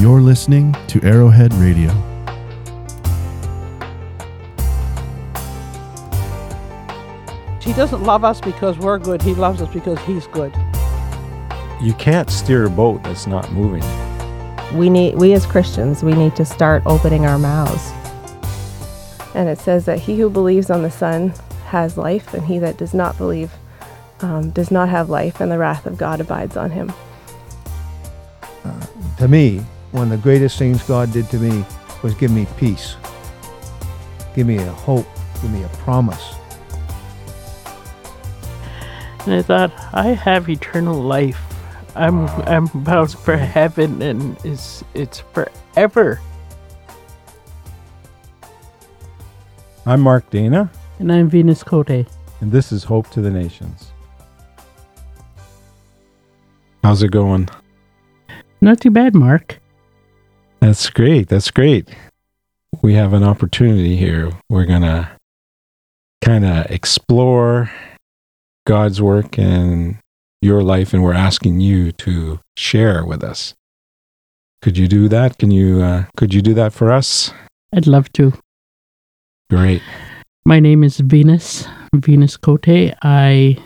You're listening to Arrowhead Radio. He doesn't love us because we're good. He loves us because he's good. You can't steer a boat that's not moving. We need we as Christians, we need to start opening our mouths. And it says that he who believes on the Son has life, and he that does not believe um, does not have life, and the wrath of God abides on him. Uh, to me, one of the greatest things God did to me was give me peace, give me a hope, give me a promise. And I thought, I have eternal life. I'm I'm bound for heaven, and it's it's forever. I'm Mark Dana, And I'm Venus Cote. and this is Hope to the Nations. How's it going? Not too bad, Mark. That's great. That's great. We have an opportunity here. We're going to kind of explore God's work in your life, and we're asking you to share with us. Could you do that? Can you uh, could you do that for us? I'd love to. Great. My name is Venus, Venus Cote. I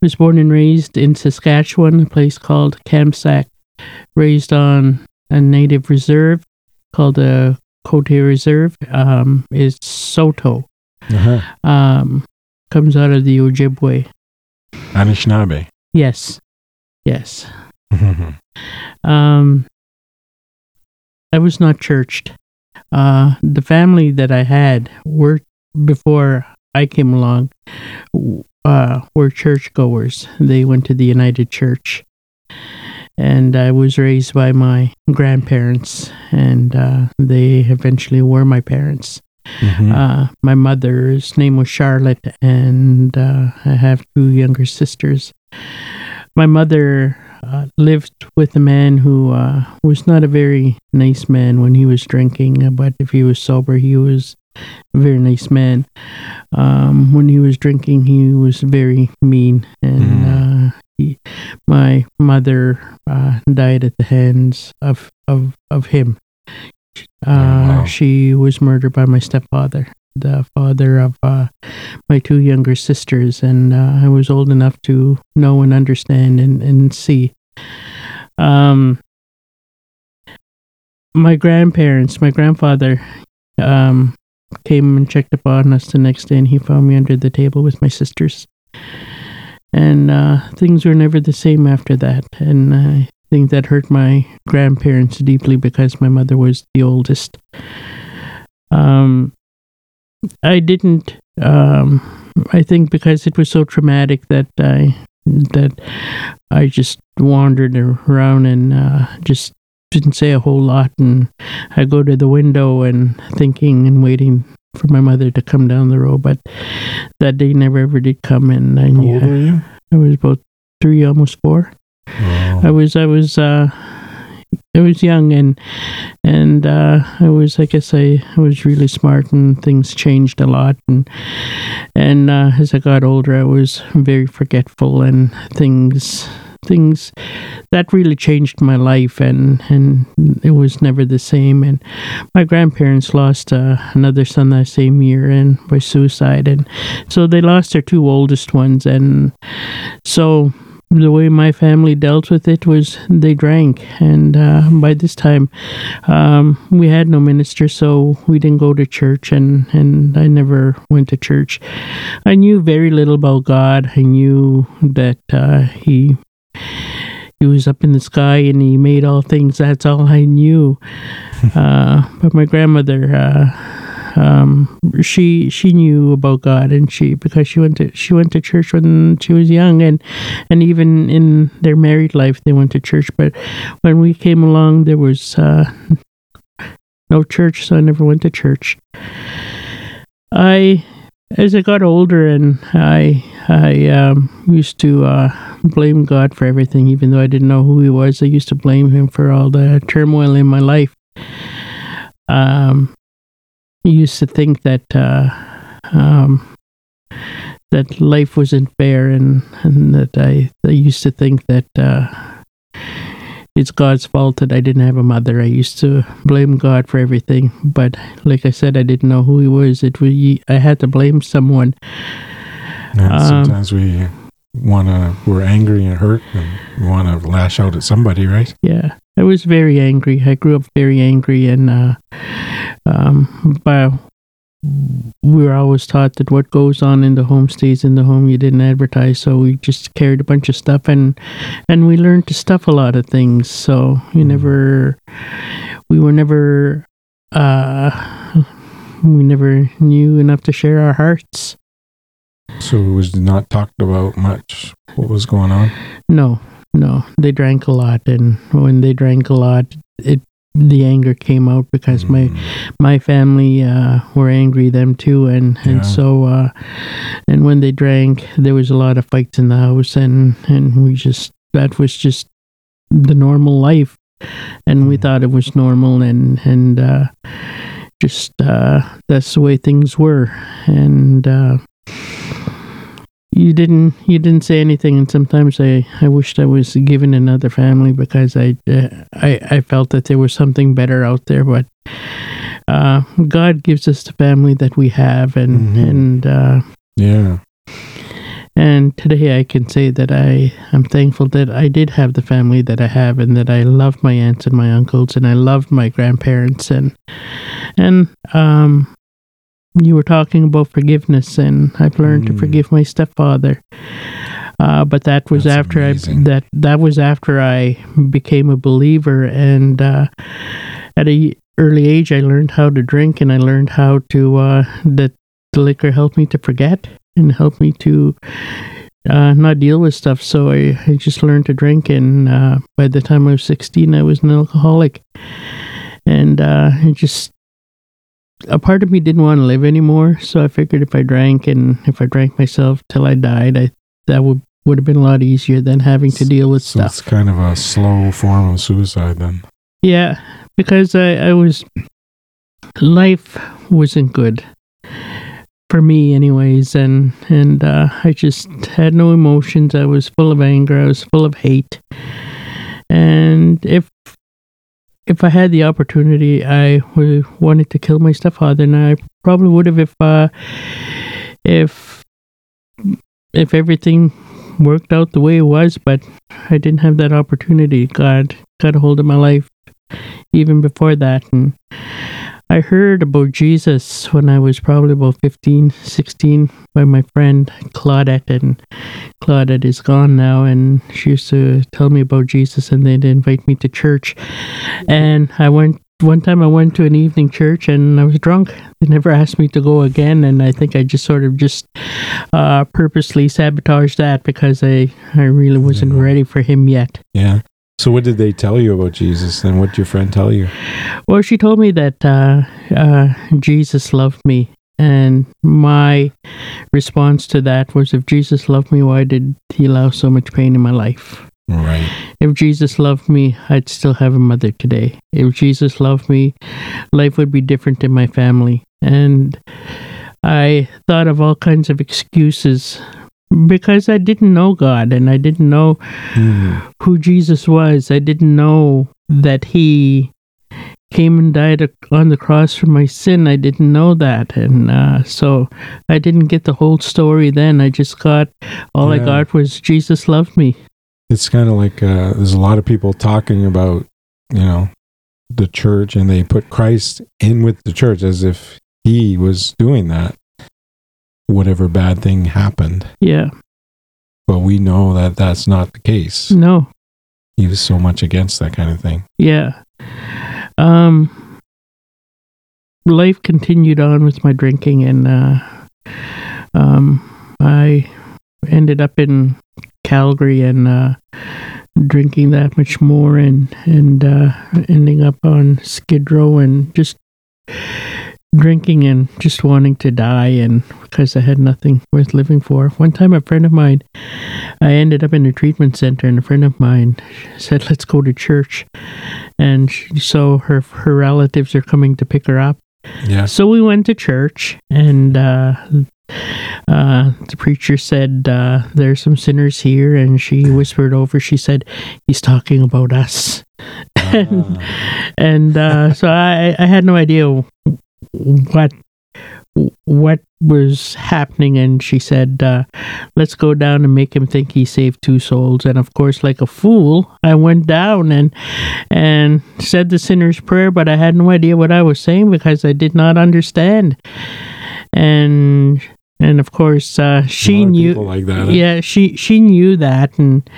was born and raised in Saskatchewan, a place called Kamsack, raised on a native reserve called the Cote Reserve. Um, it's Saulteaux. Uh-huh. Um, comes out of the Ojibwe. Anishinaabe. Yes. Yes. Um, I was not churched. Uh, the family that I had were before I came along. Uh, were churchgoers. They went to the United Church, and I was raised by my grandparents, and uh, they eventually were my parents. Mhm. Uh, my mother's name was Charlotte, and uh, I have two younger sisters. My mother uh, lived with a man who uh, was not a very nice man when he was drinking, but if he was sober, he was a very nice man. Um, when he was drinking, he was very mean, and uh, he, my mother uh, died at the hands of of of him. Uh, wow. She was murdered by my stepfather, the father of uh, my two younger sisters, and uh, I was old enough to know and understand and, and see. Um, my grandparents, my grandfather, um, came and checked upon us the next day, and he found me under the table with my sisters. And uh, things were never the same after that. And I think that hurt my grandparents deeply because my mother was the oldest. Um, I didn't. Um, I think because it was so traumatic that I that I just wandered around and uh, just didn't say a whole lot. And I go to the window and thinking and waiting for my mother to come down the road, but that day never ever did come. And I knew you? I was about three, almost four. I was I was uh I was young and and uh I was I guess I, I was really smart and things changed a lot and and uh, as I got older I was very forgetful and things things that really changed my life and and it was never the same. And my grandparents lost uh, another son that same year and by suicide. And so they lost their two oldest ones and so the way my family dealt with it was they drank and uh, by this time um, we had no minister so we didn't go to church and, and i never went to church. I knew very little about god. I knew that uh, he he was up in the sky and he made all things. That's all i knew. Uh, but my grandmother uh, um, she she knew about God and she because she went to she went to church when she was young and and even in their married life they went to church but when we came along there was uh, no church so I never went to church. I as I got older and I I um, used to uh, blame God for everything even though I didn't know who he was I used to blame him for all the turmoil in my life. Um, used to think that uh, um, that life wasn't fair, and and that I, I used to think that uh, it's God's fault that I didn't have a mother. I used to blame God for everything, but like I said, I didn't know who He was. It was I had to blame someone. And Um, sometimes we want to, we're angry and hurt and we want to lash out at somebody, right? Yeah, I was very angry. I grew up very angry, and uh, um, but we were always taught that what goes on in the home stays in the home. You didn't advertise, so we just carried a bunch of stuff, and and we learned to stuff a lot of things. So you never, we were never, uh, we never knew enough to share our hearts. So it was not talked about much what was going on. No, no, they drank a lot, and when they drank a lot, it the anger came out because my Mm. my family uh, were angry them too, and Yeah. and so uh, and when they drank, there was a lot of fights in the house, and and we just that was just the normal life, and we Mhm. thought it was normal, and and uh, just uh, that's the way things were, and. You didn't you didn't say anything and sometimes i i wished i was given another family because i uh, i i felt that there was something better out there but uh god gives us the family that we have and Mhm. and uh Yeah. and today i can say that i i'm thankful that i did have the family that i have and that i love my aunts and my uncles and i love my grandparents and and um you were talking about forgiveness and i've learned to Mm. forgive my stepfather uh, but that was That's after amazing. I that that was after I became a believer, and uh, at a early age, I learned how to drink, and I learned how to uh, that the liquor helped me to forget and helped me to uh, not deal with stuff. So I, I just learned to drink, and uh, by the time I was sixteen, I was an alcoholic, and uh, it just a part of me didn't want to live anymore. So I figured if I drank and if I drank myself till I died, I that would would have been a lot easier than having to deal with So stuff. it's kind of a slow form of suicide then. Yeah, because I, I was life wasn't good for me anyways and and uh, I just had no emotions. I was full of anger, I was full of hate. And if if I had the opportunity, I would wanted to kill my stepfather, and I probably would have if uh, if if everything worked out the way it was. But I didn't have that opportunity. God got a hold of my life even before that, and I heard about Jesus when I was probably about 15, 16 by my friend Claudette, and Claudette is gone now, and she used to tell me about Jesus, and they'd invite me to church, and I went. One time I went to an evening church and I was drunk. They never asked me to go again, and I think I just sort of just uh, purposely sabotaged that because I I really wasn't ready for him yet. Yeah. So what did they tell you about Jesus and what did your friend tell you? Well, she told me that uh, uh, Jesus loved me, and my response to that was, if Jesus loved me, why did he allow so much pain in my life? Right. If Jesus loved me, I'd still have a mother today. If Jesus loved me, life would be different in my family. And I thought of all kinds of excuses because I didn't know God and I didn't know Mm. who Jesus was. I didn't know that he came and died on the cross for my sin. I didn't know that. And uh, so I didn't get the whole story then. I just got, all I got was Jesus loved me. It's kind of like uh, there's a lot of people talking about, you know, the church and they put Christ in with the church as if he was doing that. Whatever bad thing happened. Yeah. But we know that that's not the case. No. He was so much against that kind of thing. Yeah. Um life continued on with my drinking and uh um I ended up in Calgary and uh drinking that much more and and uh ending up on Skid Row and just drinking and just wanting to die and because I had nothing worth living for. One time a friend of mine I ended up in a treatment center and a friend of mine said let's go to church and she, so her her relatives are coming to pick her up. Yeah. So we went to church and uh uh, the preacher said, uh, There's some sinners here. And she whispered over, she said, He's talking about us. and and uh, so I, I had no idea what what was happening? And she said uh, let's go down and make him think he saved two souls. And of course like a fool i went down and and said the sinner's prayer but i had no idea what i was saying because i did not understand. And and of course uh, she knew like that. yeah she she knew that and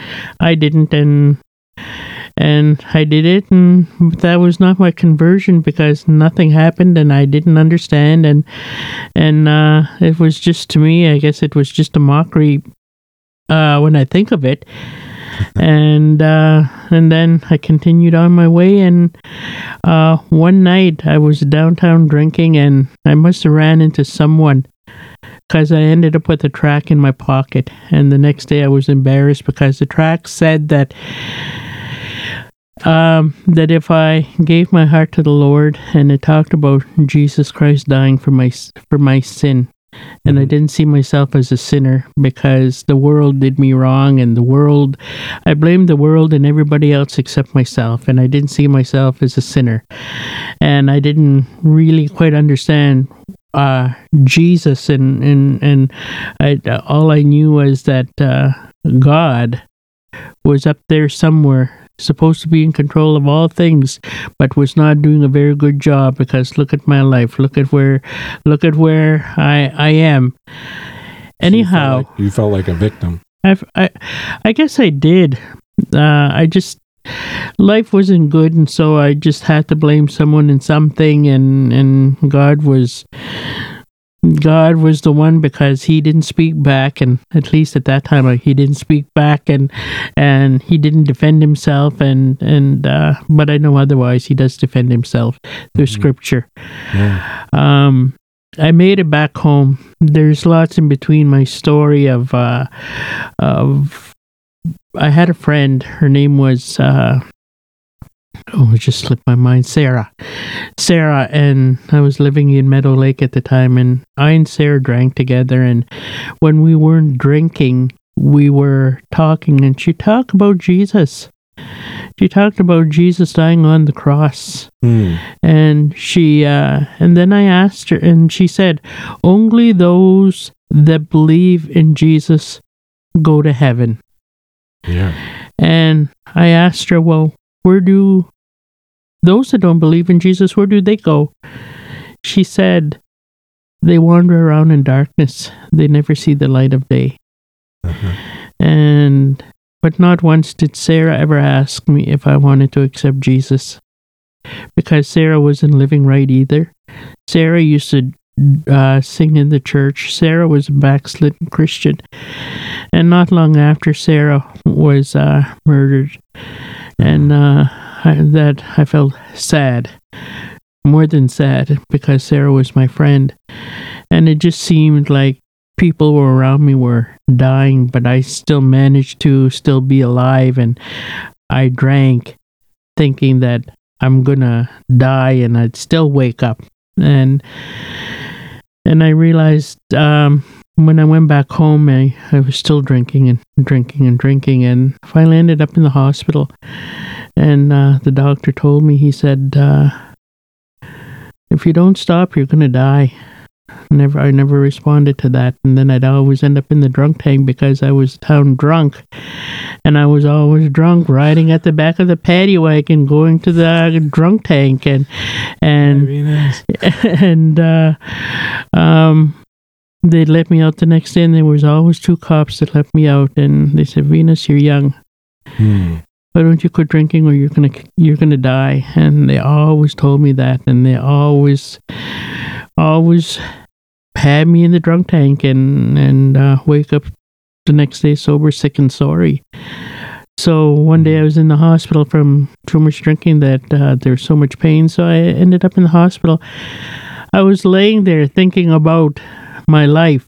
i didn't. And and i did it and that was not my conversion because nothing happened and i didn't understand and and uh it was just to me i guess it was just a mockery uh when i think of it and uh and then i continued on my way and uh one night i was downtown drinking and i must have ran into someone because I ended up with a track in my pocket. And the next day I was embarrassed because the track said that um, that if I gave my heart to the Lord, and it talked about Jesus Christ dying for my for my sin, and I didn't see myself as a sinner because the world did me wrong, and the world, I blamed the world and everybody else except myself, and I didn't see myself as a sinner, and I didn't really quite understand uh, Jesus, and and and I, all I knew was that uh, God was up there somewhere, supposed to be in control of all things, but was not doing a very good job because look at my life, look at where, look at where I I am. So you felt Anyhow, like- you felt like a victim. I've, I I guess I did. Uh, I just life wasn't good, and so I just had to blame someone and something, and and God was. God was the one because he didn't speak back, and at least at that time, he didn't speak back, and and he didn't defend himself, and and uh, but I know otherwise he does defend himself through Mhm. Scripture. Yeah. Um, I made it back home. There's lots in between my story of uh, of I had a friend. Her name was uh, oh, it just slipped my mind. Sarah, Sarah, and I was living in Meadow Lake at the time, and I and Sarah drank together. And when we weren't drinking, we were talking, and she talked about Jesus. She talked about Jesus dying on the cross Hmm. and she uh and then i asked her and she said only those that believe in jesus go to heaven Yeah. and i asked her well where do those that don't believe in jesus where do they go she said they wander around in darkness they never see the light of day Uh-huh. and but not once did Sarah ever ask me if I wanted to accept Jesus. Because Sarah wasn't living right either. Sarah used to uh, sing in the church. Sarah was a backslidden Christian. And not long after, Sarah was uh, murdered. And uh, That I felt sad. More than sad, because Sarah was my friend. And it just seemed like people around me were dying, but I still managed to still be alive. And I drank thinking that I'm gonna die and I'd still wake up. And and I realized um, when I went back home, I, I was still drinking and drinking and drinking, and finally ended up in the hospital. And uh, the doctor told me, he said, uh, "If you don't stop, you're gonna die." Never, I never responded to that, and then I'd always end up in the drunk tank because I was town drunk, and I was always drunk, riding at the back of the paddy wagon, going to the drunk tank, and and nice. and uh, um, they let me out the next day, and there was always two cops that let me out, and they said, "Venus, you're young. Hmm. Why don't you quit drinking, or you're gonna you're gonna die?" And they always told me that, and they always always had me in the drunk tank, and and uh, wake up the next day sober, sick, and sorry. So one day I was in the hospital from too much drinking that uh, there was so much pain. So I ended up in the hospital. I was laying there thinking about my life.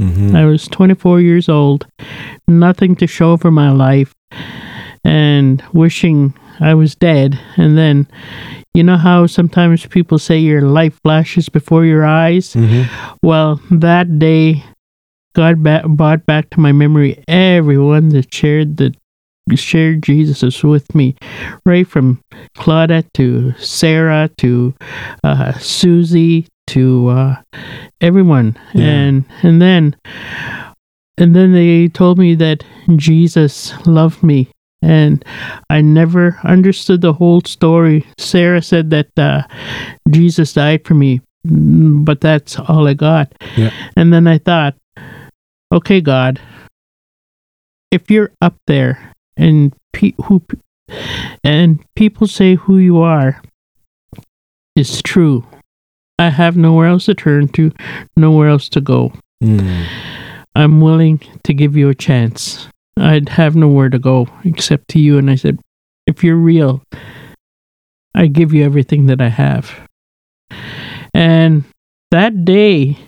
Mhm. I was 24 years old, nothing to show for my life, and wishing I was dead. And then you know how sometimes people say your life flashes before your eyes? Mhm. Well, that day, God ba- brought back to my memory everyone that shared the shared Jesus with me, right from Claudette to Sarah to uh, Susie to uh, everyone, Yeah. and and then and then they told me that Jesus loved me. And I never understood the whole story. Sarah said that uh, Jesus died for me, mm, but that's all I got. Yeah. And then I thought, okay, God, if you're up there and pe- who and people say who you are is true, I have nowhere else to turn to, nowhere else to go. Mm. I'm willing to give you a chance. I'd have nowhere to go except to you. And I said, if you're real, I give you everything that I have. And that day,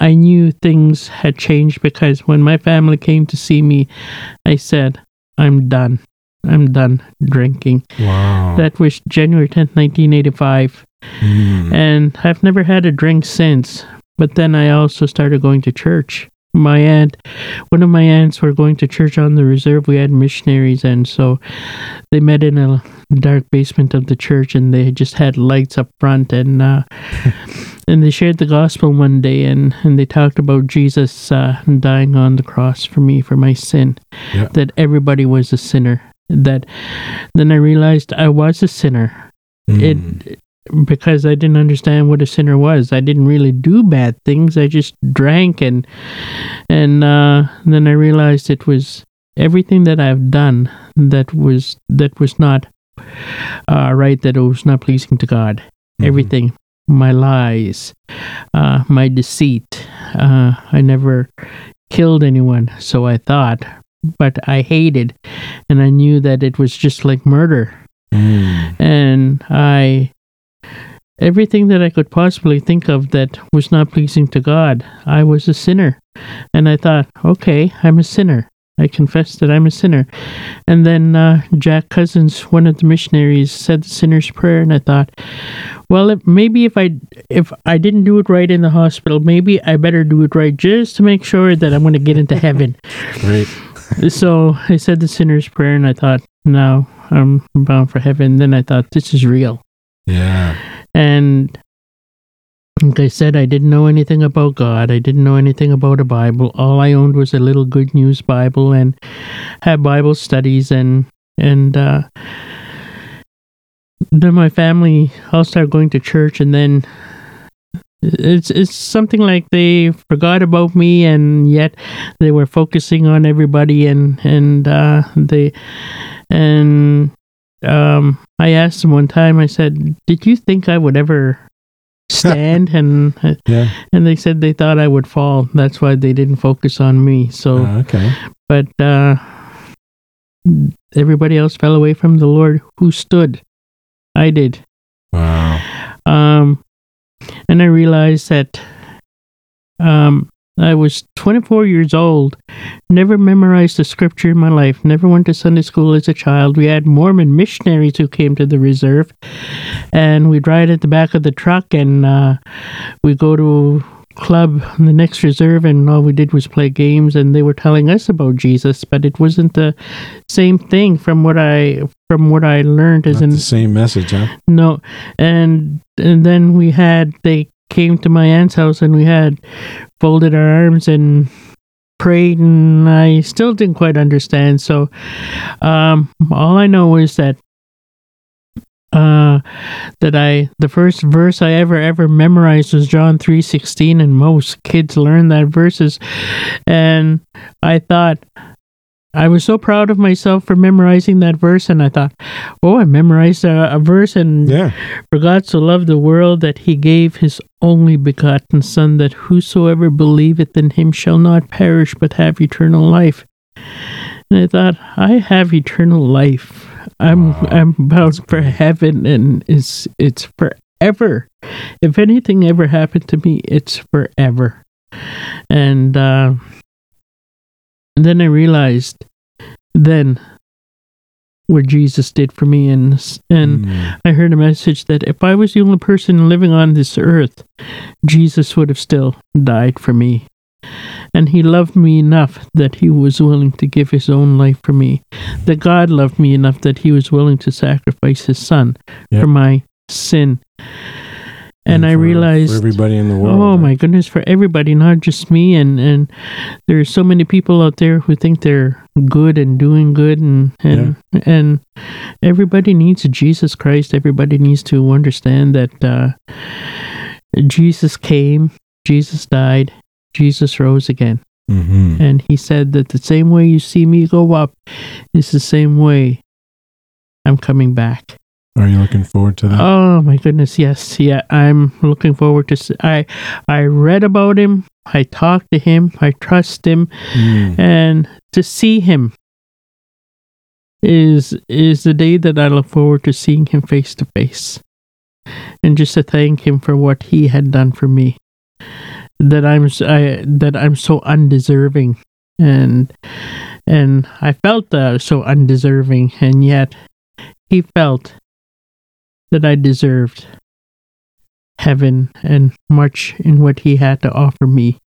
I knew things had changed because when my family came to see me, I said, I'm done. I'm done drinking. Wow. That was January 10th, 1985 Mm. and I've never had a drink since. But then I also started going to church. My aunt, one of my aunts, were going to church on the reserve. We had missionaries, and so they met in a dark basement of the church, and they just had lights up front, and uh, and they shared the gospel one day, and and they talked about Jesus uh, dying on the cross for me for my sin, Yeah. that everybody was a sinner. That then I realized I was a sinner Mm. it because I didn't understand what a sinner was. I didn't really do bad things. I just drank and and uh, then I realized it was everything that I've done that was that was not uh, right. That it was not pleasing to God. Mhm. Everything, my lies, uh, my deceit. Uh, I never killed anyone, so I thought, but I hated, and I knew that it was just like murder Mm. and I everything that I could possibly think of that was not pleasing to God, I was a sinner. And I thought, okay, I'm a sinner. I confess that I'm a sinner. And then uh, Jack Cousins, one of the missionaries, said the sinner's prayer, and I thought, well, if, maybe if I if I didn't do it right in the hospital, maybe I better do it right just to make sure that I'm going to get into heaven. Right. so I said the sinner's prayer, and I thought, now I'm bound for heaven. Then I thought, this is real. Yeah. And like I said, I didn't know anything about God. I didn't know anything about a Bible. All I owned was a little Good News Bible and had Bible studies and and uh, then my family all started going to church and then it's it's something like they forgot about me and yet they were focusing on everybody and and uh, they and um, I asked them one time. I said, "Did you think I would ever stand?" and Yeah. and they said they thought I would fall. That's why they didn't focus on me. So, Oh, okay. but uh, everybody else fell away from the Lord. Who stood? I did. Wow. Um, and I realized that um, I was 24 years old, never memorized the scripture in my life, never went to Sunday school as a child. We had Mormon missionaries who came to the reserve, and we'd ride at the back of the truck, and uh, we go to a club in the next reserve and all we did was play games and they were telling us about Jesus but it wasn't the same thing from what I from what I learned as Not in the same message, huh? no, and and then we had they came to my aunt's house and we had folded our arms and prayed and I still didn't quite understand. So um all I know is that uh that I the first verse I ever ever memorized was John 3:16 and most kids learn that verses and I thought I was so proud of myself for memorizing that verse and I thought oh I memorized a, a verse and Yeah. for God so loved the world that he gave his only begotten Son, that whosoever believeth in him shall not perish but have eternal life. And I thought, I have eternal life. I'm Wow. I'm bound for heaven and it's it's forever. If anything ever happened to me, it's forever. And uh and then I realized then what Jesus did for me, and and Mm. I heard a message that if I was the only person living on this earth, Jesus would have still died for me. And he loved me enough that he was willing to give his own life for me. That God loved me enough that he was willing to sacrifice his son Yep. for my sin. And, I realized for everybody in the world. Oh right? my goodness, for everybody, not just me. And and there's so many people out there who think they're good and doing good, and and and everybody needs Jesus Christ. Everybody needs to understand that uh, Jesus came, Jesus died, Jesus rose again, Mhm. and He said that the same way you see me go up is the same way I'm coming back. Are you looking forward to that? Oh my goodness, yes, yeah. I'm looking forward to. I I read about him. I talked to him. I trust him, Mm. and to see him is is the day that I look forward to seeing him face to face, and just to thank him for what he had done for me. That I'm I, that I'm so undeserving, and and I felt uh, so undeserving, and yet he felt that I deserved heaven and much in what he had to offer me.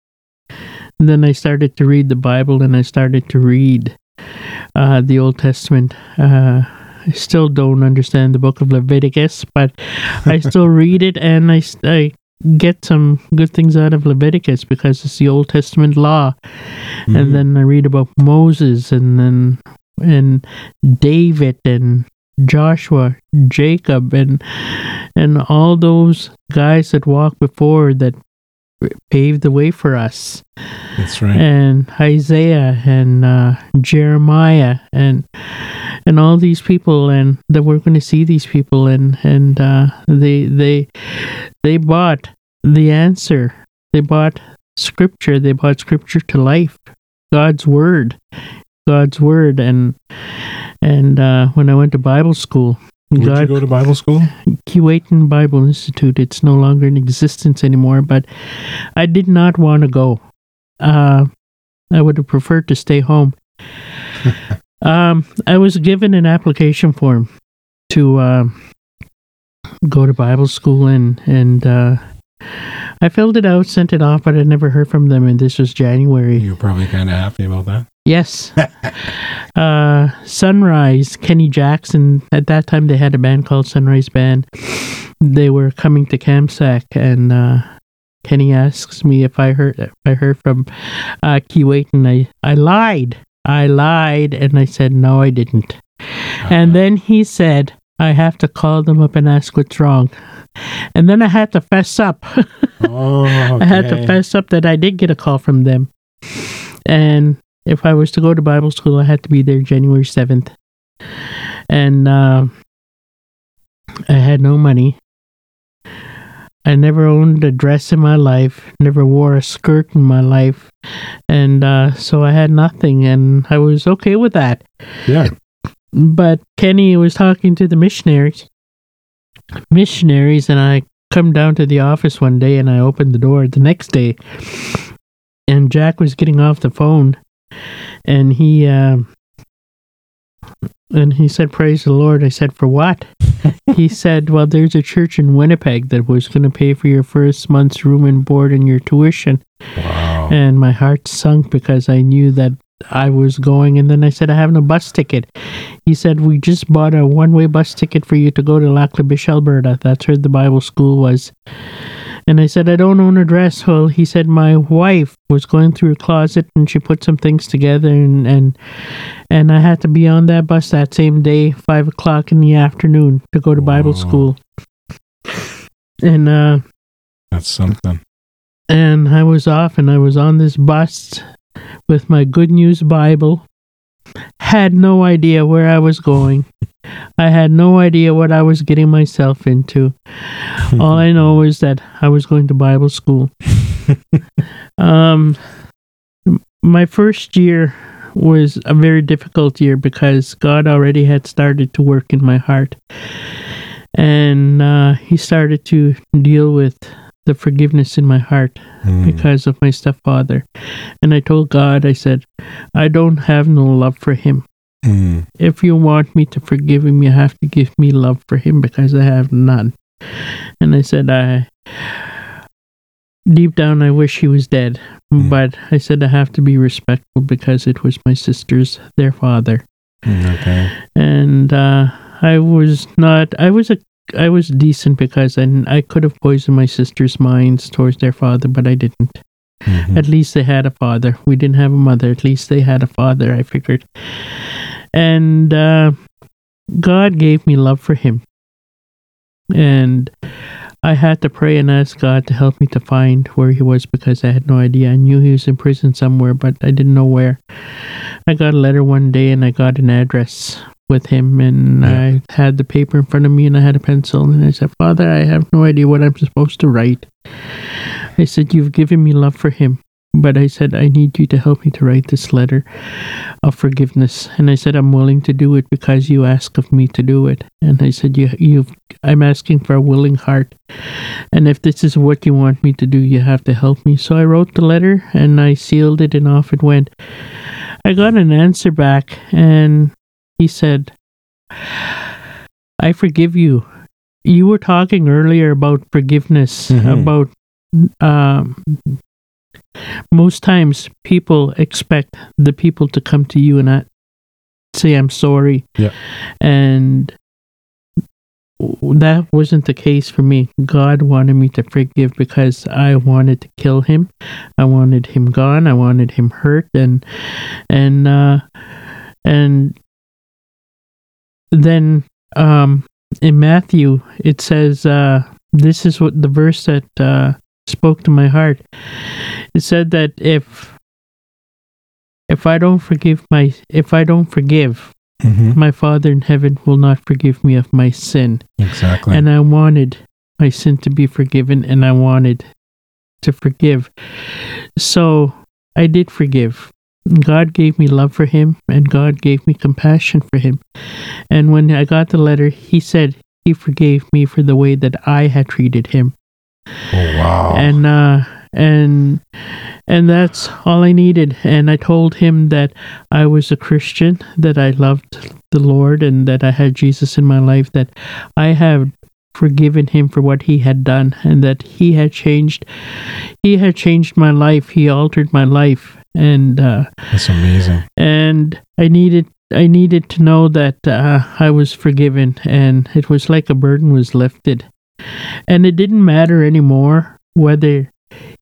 And then I started to read the Bible and I started to read uh, the Old Testament. Uh, I still don't understand the book of Leviticus, but I still read it and I, I get some good things out of Leviticus because it's the Old Testament law. Mhm. And then I read about Moses and then and David and Joshua, Jacob, and and all those guys that walked before that paved the way for us, That's right. and Isaiah and uh, Jeremiah and and all these people, and that we're going to see these people, and and uh, they they they bought the answer. They bought scripture. They bought scripture to life, God's word, God's word, and and uh, when I went to Bible school, Would you go to Bible school? Key-Way-Tin Bible Institute. It's no longer in existence anymore, but I did not want to go. Uh, I would have preferred to stay home. um, I was given an application form to uh, go to Bible school, and and uh, I filled it out, sent it off, but I never heard from them. And this was January. You're probably kind of happy about that. Yes. uh, Sunrise, Kenny Jackson. At that time, they had a band called Sunrise Band. They were coming to Kamsack, and uh, Kenny asks me if I heard if I heard from uh, Kuwait, and I I lied. I lied, and I said no, I didn't. And then he said, I have to call them up and ask what's wrong. And then I had to fess up. Oh, I had to fess up that I did get a call from them. And if I was to go to Bible school, I had to be there January 7th. And uh, I had no money. I never owned a dress in my life, never wore a skirt in my life. And uh, so I had nothing, and I was okay with that. Yeah. But Kenny was talking to the missionaries, missionaries, and I come down to the office one day and I opened the door the next day, and Jack was getting off the phone, and he uh, and he said, "Praise the Lord." I said, "For what?" he said, "Well, there's a church in Winnipeg that was going to pay for your first month's room and board and your tuition." Wow. and my heart sunk because I knew that I was going. And then I said, I have no bus ticket. He said, We just bought a one way bus ticket for you to go to Lac La Biche, Alberta. That's where the Bible school was. And I said, I don't own a dress. Well, he said, My wife was going through a closet and she put some things together and, and, and I had to be on that bus that same day, five o'clock in the afternoon to go to Bible Wow. school. And, uh, That's something. and I was off and I was on this bus with my Good News Bible. Had no idea where I was going. I had no idea what I was getting myself into. All I know is that I was going to Bible school. um, my first year was a very difficult year because God already had started to work in my heart. And uh, He started to deal with the forgiveness in my heart Mm. because of my stepfather. And I told God, I said, I don't have no love for him. Mm. if you want me to forgive him, you have to give me love for him because I have none. And I said, I deep down, I wish he was dead, Mm. but I said I have to be respectful because it was my sister's, their father, Mm, Okay. and uh, I was not. I was a. I was decent because I, I could have poisoned my sister's minds towards their father, but I didn't. Mhm. At least they had a father. We didn't have a mother. At least they had a father, I figured. And uh, God gave me love for him. And I had to pray and ask God to help me to find where he was because I had no idea. I knew he was in prison somewhere, but I didn't know where. I got a letter one day and I got an address with him and Yeah. I had the paper in front of me and I had a pencil and I said, Father, I have no idea what I'm supposed to write. I said, You've given me love for him. But I said, I need you to help me to write this letter of forgiveness. And I said, I'm willing to do it because you ask of me to do it. And I said, you, you've, I'm asking for a willing heart. And if this is what you want me to do, you have to help me. So I wrote the letter and I sealed it and off it went. I got an answer back and he said, I forgive you. You were talking earlier about forgiveness, Mhm. about um, most times people expect the people to come to you and not say I'm sorry. Yeah. And that wasn't the case for me. God wanted me to forgive because I wanted to kill him. I wanted him gone. I wanted him hurt and and uh and then um in Matthew it says uh this is what the verse that uh spoke to my heart. It said that if if I don't forgive my if I don't forgive, Mhm. my Father in heaven will not forgive me of my sin. Exactly. And I wanted my sin to be forgiven and I wanted to forgive. So I did forgive. God gave me love for him and God gave me compassion for him. And when I got the letter, he said he forgave me for the way that I had treated him oh wow. and uh and and that's all I needed and I told him that I was a Christian that I loved the Lord and that I had Jesus in my life that I have forgiven him for what he had done and that he had changed he had changed my life he altered my life and uh That's amazing. and I needed I needed to know that uh, I was forgiven, and it was like a burden was lifted, and it didn't matter anymore whether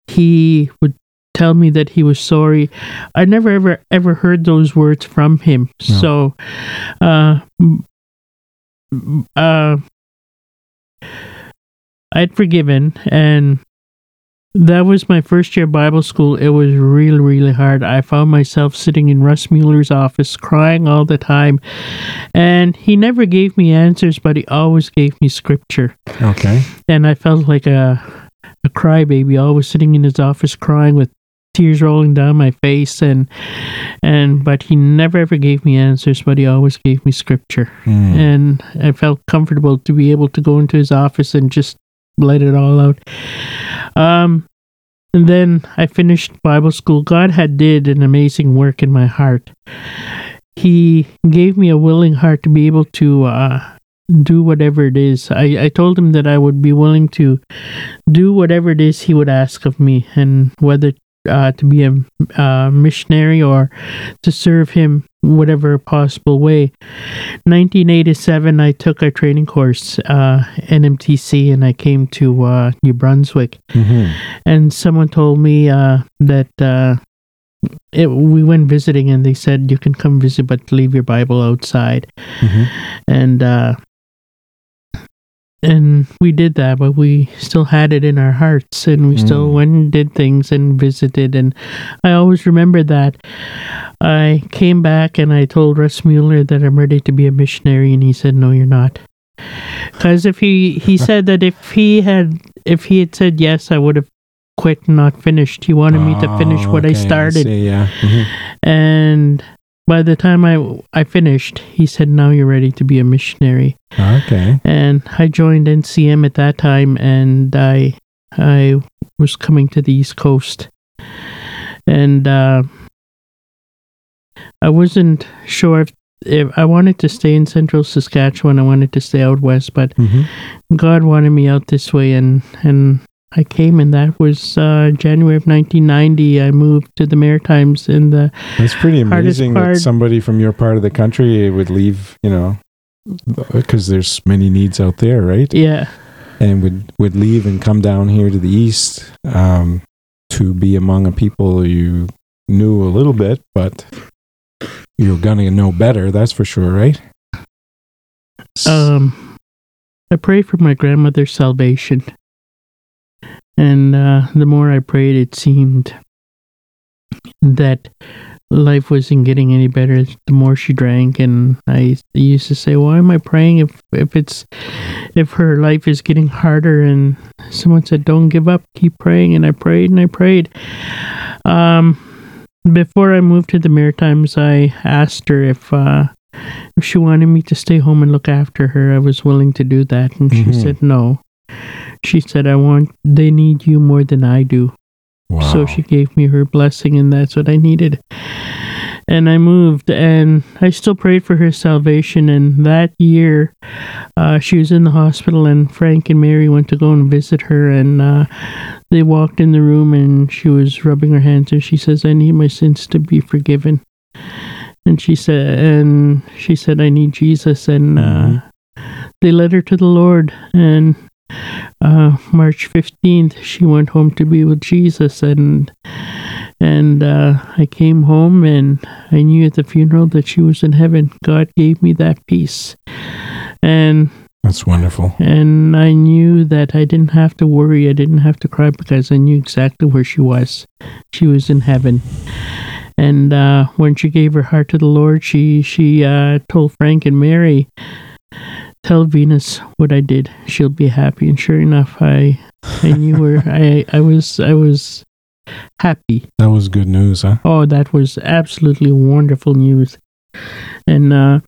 he would tell me that he was sorry. I never ever ever heard those words from him. No. So, uh, uh, I'd forgiven, and that was my first year Bible school. It was really, really hard. I found myself sitting in Russ Mueller's office crying all the time. And he never gave me answers, but he always gave me scripture. Okay. And I felt like a, a crybaby, always sitting in his office crying with tears rolling down my face and and but he never ever gave me answers but he always gave me scripture Mm. and I felt comfortable to be able to go into his office and just let it all out. Um, and then I finished Bible school. God had did an amazing work in my heart. He gave me a willing heart to be able to uh, do whatever it is. I, I told him that I would be willing to do whatever it is he would ask of me, and whether uh, to be a uh, missionary or to serve him whatever possible way. 1987, I took a training course, uh, NMTC, and I came to uh, New Brunswick. Mhm. And someone told me uh, that uh, it, we went visiting, and they said you can come visit, but leave your Bible outside. Mhm. And uh, and we did that, but we still had it in our hearts, and we still Mm. went and did things and visited. And I always remember that. I came back and I told Russ Mueller that I'm ready to be a missionary, and he said, "No, you're not." Because if he he said that if he had if he had said yes, I would have quit and not finished. He wanted me to finish Oh, what I okay, started, see, yeah. Mhm. and by the time I I finished, he said, "Now you're ready to be a missionary." Okay. and I joined NCM at that time, and I I was coming to the East Coast, and uh, I wasn't sure if if I wanted to stay in central Saskatchewan, I wanted to stay out west, but hmm God wanted me out this way, and and I came, and that was uh, January of 1990. I moved to the Maritimes in the It's pretty amazing part- that somebody from your part of the country would leave, you know, because there's many needs out there, right? yeah And would would leave and come down here to the east um, to be among a people you knew a little bit, but you're gonna know better. That's for sure, right? Um, I prayed for my grandmother's salvation, and uh, the more I prayed, it seemed that life wasn't getting any better. The more she drank, and I used to say, "Why am I praying if if it's if her life is getting harder?" And someone said, "Don't give up. Keep praying." And I prayed and I prayed. Um, before I moved to the Maritimes, I asked her if. Uh, if she wanted me to stay home and look after her, I was willing to do that. And she Mhm. said no. She said, I want, they need you more than I do. wow. So she gave me her blessing, and that's what I needed. And I moved, and I still prayed for her salvation. And that year, uh, she was in the hospital, and Frank and Mary went to go and visit her. And uh, they walked in the room, and she was rubbing her hands, and she says, "I need my sins to be forgiven." And she said, and she said, "I need Jesus." And uh, they led her to the Lord, and uh, March 15th, she went home to be with Jesus. And and uh, I came home and I knew at the funeral that she was in heaven. God gave me that peace. And That's wonderful. and I knew that I didn't have to worry. I didn't have to cry because I knew exactly where she was. She was in heaven. And uh, when she gave her heart to the Lord, she she uh, told Frank and Mary, "Tell Venus what I did. She'll be happy." And sure enough, I I knew where I I was I was happy. That was good news, huh? Oh, that was absolutely wonderful news. And uh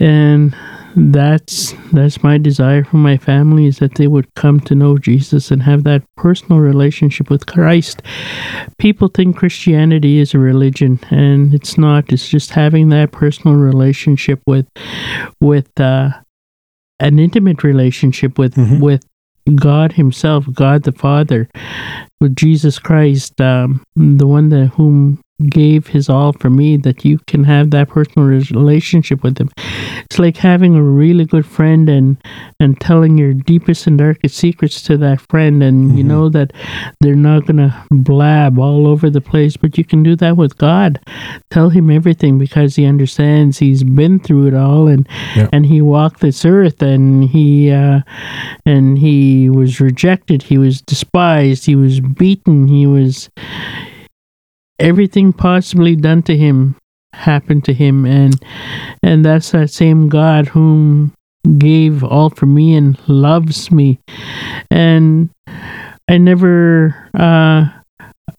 and that's that's my desire for my family is that they would come to know Jesus and have that personal relationship with Christ. People think Christianity is a religion and it's not. It's just having that personal relationship with with uh an intimate relationship with Mhm. with God himself, God the Father, with Jesus Christ, um, the one that whom gave his all for me, that you can have that personal relationship with him. It's like having a really good friend and and telling your deepest and darkest secrets to that friend, and you Mhm. know that they're not gonna blab all over the place, but you can do that with God. Tell him everything because he understands. He's been through it all, and Yeah. and he walked this earth, and he uh, and he was rejected. He was despised. He was beaten. He was everything possibly done to him happened to him and and that's that same god whom gave all for me and loves me. And i never uh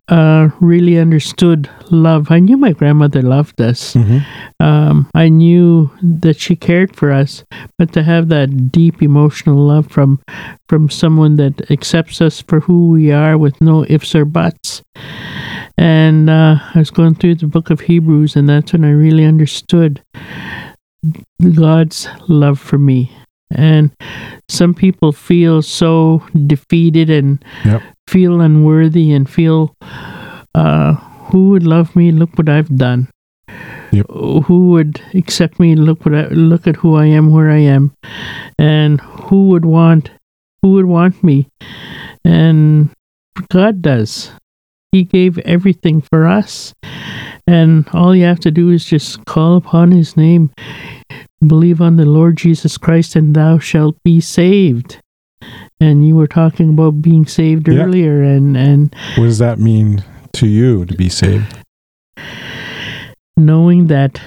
uh really understood love. I knew my grandmother loved us. Hmm um, I knew that she cared for us, but to have that deep emotional love from from someone that accepts us for who we are with no ifs or buts. And uh, I was going through the book of Hebrews, and that's when I really understood God's love for me. And some people feel so defeated and Yep. feel unworthy and feel, uh, who would love me? Look what I've done Yep. who would accept me look what I, look at who I am where I am and who would want who would want me and God does he gave everything for us and all you have to do is just call upon his name believe on the Lord Jesus Christ and thou shalt be saved and you were talking about being saved Yeah. earlier and and What does that mean to you to be saved? knowing that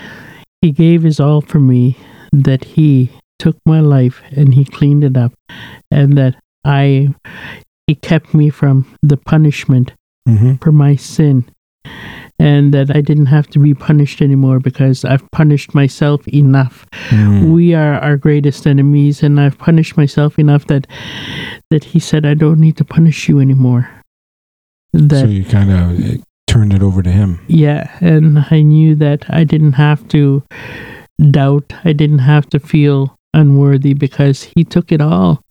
he gave his all for me, that he took my life and he cleaned it up, and that I he kept me from the punishment hmm for my sin, and that I didn't have to be punished anymore because I've punished myself enough. Mm. We are our greatest enemies, and I've punished myself enough that that he said I don't need to punish you anymore. That So you kind of turned it over to him. Yeah, and I knew that I didn't have to doubt. I didn't have to feel unworthy because he took it all.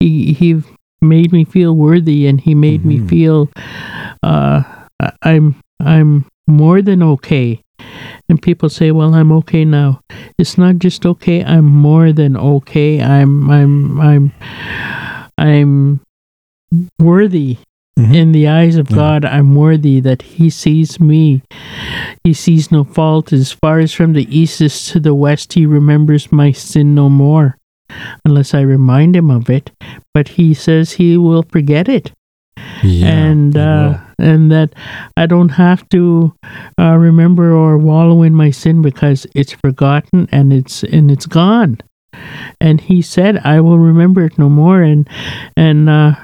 He he made me feel worthy, and he made me Mhm. feel uh, I'm I'm more than okay. And people say, "Well, I'm okay now." It's not just okay. I'm more than okay. I'm I'm I'm I'm worthy Mhm. in the eyes of Yeah. God, I'm worthy that He sees me. He sees no fault. As far as from the east is to the west, He remembers my sin no more, unless I remind Him of it. But He says He will forget it, Yeah, and uh, and that I don't have to uh, remember or wallow in my sin because it's forgotten and it's and it's gone. And He said, "I will remember it no more." And and uh,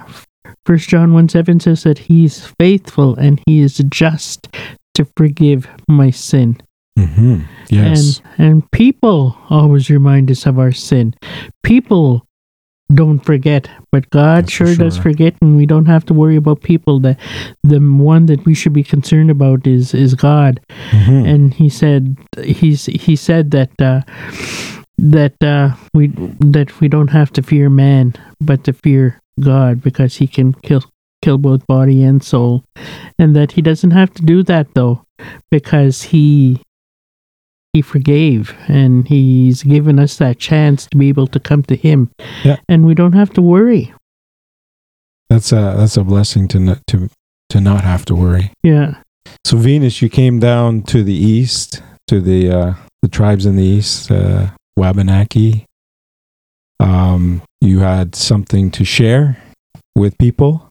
First John 1 7 says that he's faithful and he is just to forgive my sin. Mhm. Yes. And and people always remind us of our sin. People don't forget, but God That's for sure, does sure. forget and we don't have to worry about people. The the one that we should be concerned about is is God. Mhm. And he said he's he said that uh that uh we that we don't have to fear man, but to fear God because he can kill kill both body and soul. And that he doesn't have to do that though because he he forgave and he's given us that chance to be able to come to him. Yeah. And we don't have to worry. That's a that's a blessing to not, to to not have to worry. Yeah. So Venus, you came down to the east to the uh, the tribes in the east, uh, Wabanaki. Um, you had something to share with people,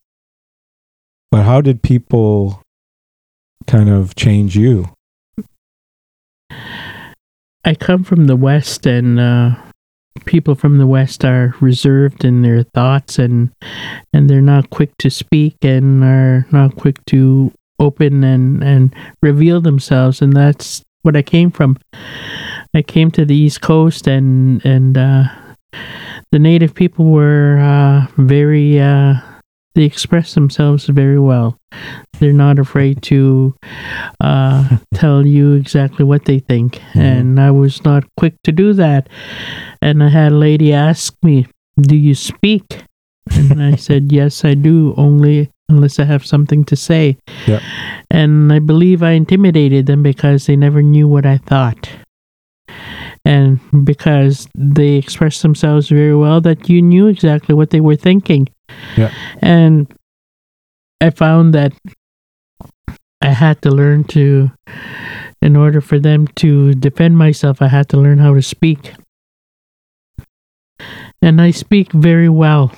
but how did people kind of change you? I come from the West, and uh, people from the West are reserved in their thoughts, and and they're not quick to speak, and are not quick to open and and reveal themselves, and that's what I came from. I came to the East Coast, and and uh, the native people were uh, very. Uh, they express themselves very well. They're not afraid to uh, tell you exactly what they think. And I was not quick to do that. And I had a lady ask me, Do you speak? And I said, Yes, I do, only unless I have something to say. Yep. And I believe I intimidated them because they never knew what I thought. And because they expressed themselves very well, that you knew exactly what they were thinking. Yeah. And I found that I had to learn to, in order for them to defend myself, I had to learn how to speak. And I speak very well.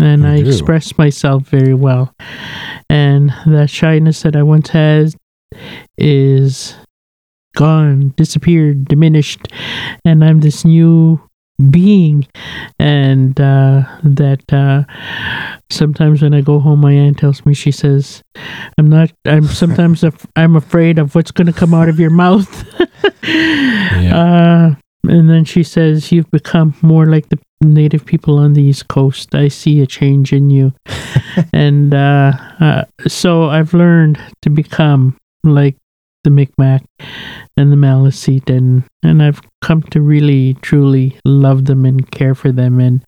And You I do. express myself very well. And that shyness that I once had is gone, disappeared, diminished. And I'm this new being. And uh, that uh, sometimes when I go home, my aunt tells me, she says, I'm not, I'm sometimes, af- I'm afraid of what's going to come out of your mouth. Uh, and then she says, You've become more like the native people on the East Coast. I see a change in you. and uh, uh, so I've learned to become like the Micmac and the Maliseet, and, and I've come to really, truly love them and care for them, and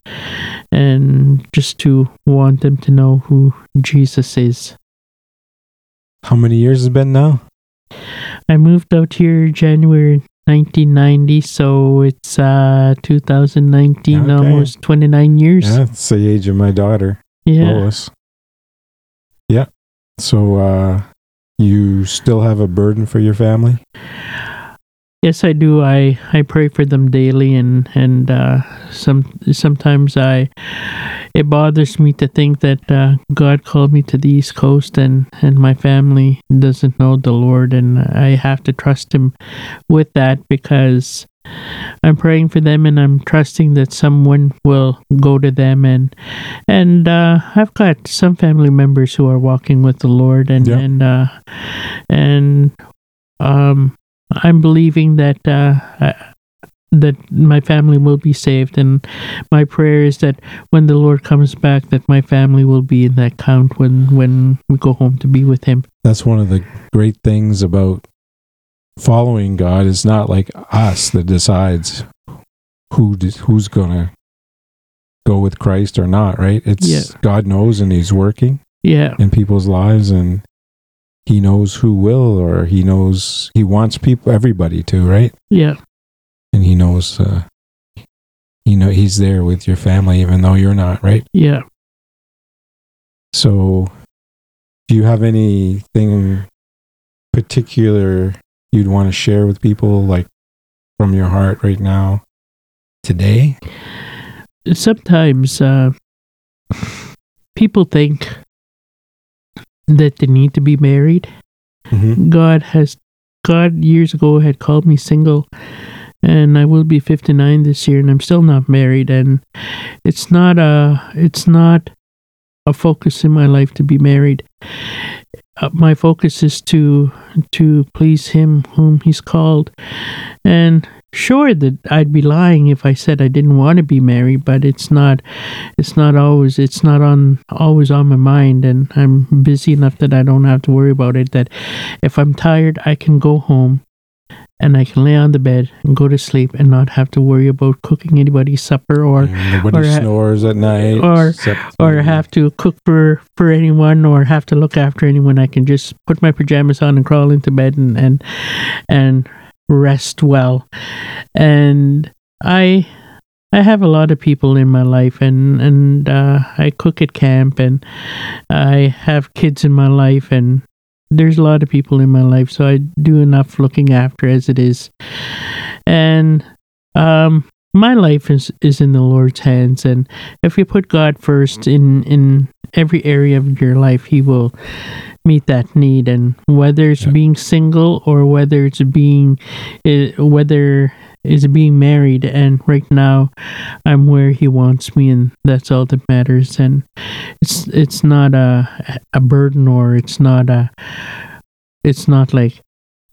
and just to want them to know who Jesus is. How many years has it been now? I moved out here January 1990, so it's uh 2019, Okay. almost 29 years. Yeah, it's the age of my daughter, Yeah. Lois. Yeah. So uh, you still have a burden for your family? Yes, I do. I I pray for them daily, and and uh, some sometimes I it bothers me to think that uh, God called me to the East Coast, and and my family doesn't know the Lord, and I have to trust Him with that because I'm praying for them, and I'm trusting that someone will go to them, and and uh, I've got some family members who are walking with the Lord, and and uh, and um. I'm believing that uh, I, that my family will be saved and my prayer is that when the lord comes back that my family will be in that count when when we go home to be with him That's one of the great things about following God is not like us that decides who who's going to go with Christ or not, right? It's Yeah. God knows and he's working yeah in people's lives and he knows who will or he knows he wants people everybody to, right? yeah And he knows uh you know he's there with your family even though you're not, right? yeah So, do you have anything particular you'd want to share with people, like from your heart right now, today? sometimes uh, people think that they need to be married. Mm-hmm. God has, God years ago had called me single, and I will be 59 this year, and I'm still not married. And it's not a, it's not a focus in my life to be married. Uh, my focus is to to please Him whom He's called, and sure that I'd be lying if I said I didn't want to be married, but it's not it's not always it's not on always on my mind and I'm busy enough that I don't have to worry about it that if I'm tired I can go home and I can lay on the bed and go to sleep and not have to worry about cooking anybody's supper or nobody or snores at night, or- or have to cook for for anyone or have to look after anyone. I can just put my pajamas on and crawl into bed and and and rest well. And I I have a lot of people in my life and and uh, I cook at camp and I have kids in my life and there's a lot of people in my life so I do enough looking after as it is. And um my life is is in the Lord's hands and if you put God first in in every area of your life, He will meet that need. And whether it's Yeah. being single or whether it's being eh, whether it's being married, and right now I'm where He wants me, and that's all that matters. And it's it's not a a burden or it's not a it's not like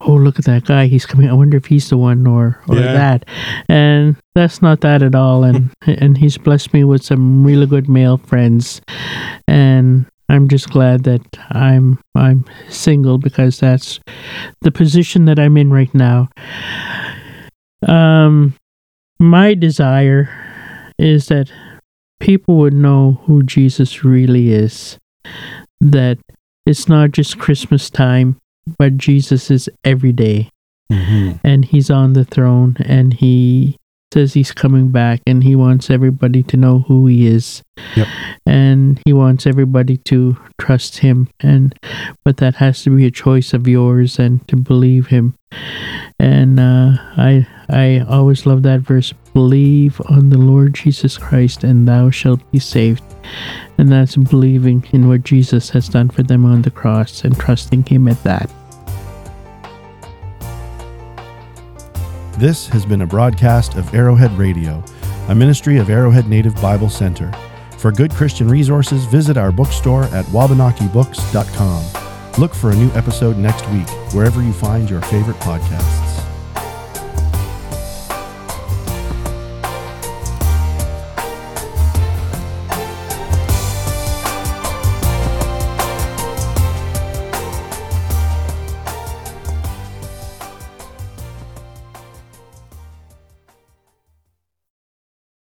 oh look at that guy he's coming i wonder if he's the one or or Yeah. that and that's not that at all and and he's blessed me with some really good male friends and i'm just glad that i'm i'm single because that's the position that i'm in right now um my desire is that people would know who jesus really is that it's not just christmas time but jesus is every day Mhm. and he's on the throne and he says he's coming back and he wants everybody to know who he is Yep. and he wants everybody to trust him and but that has to be a choice of yours and to believe him and uh, i i always love that verse believe on the lord jesus christ and thou shalt be saved and that's believing in what jesus has done for them on the cross and trusting him at that This has been a broadcast of Arrowhead Radio, a ministry of Arrowhead Native Bible Center. For good Christian resources, visit our bookstore at wabanakibooks.com. Look for a new episode next week, wherever you find your favorite podcasts.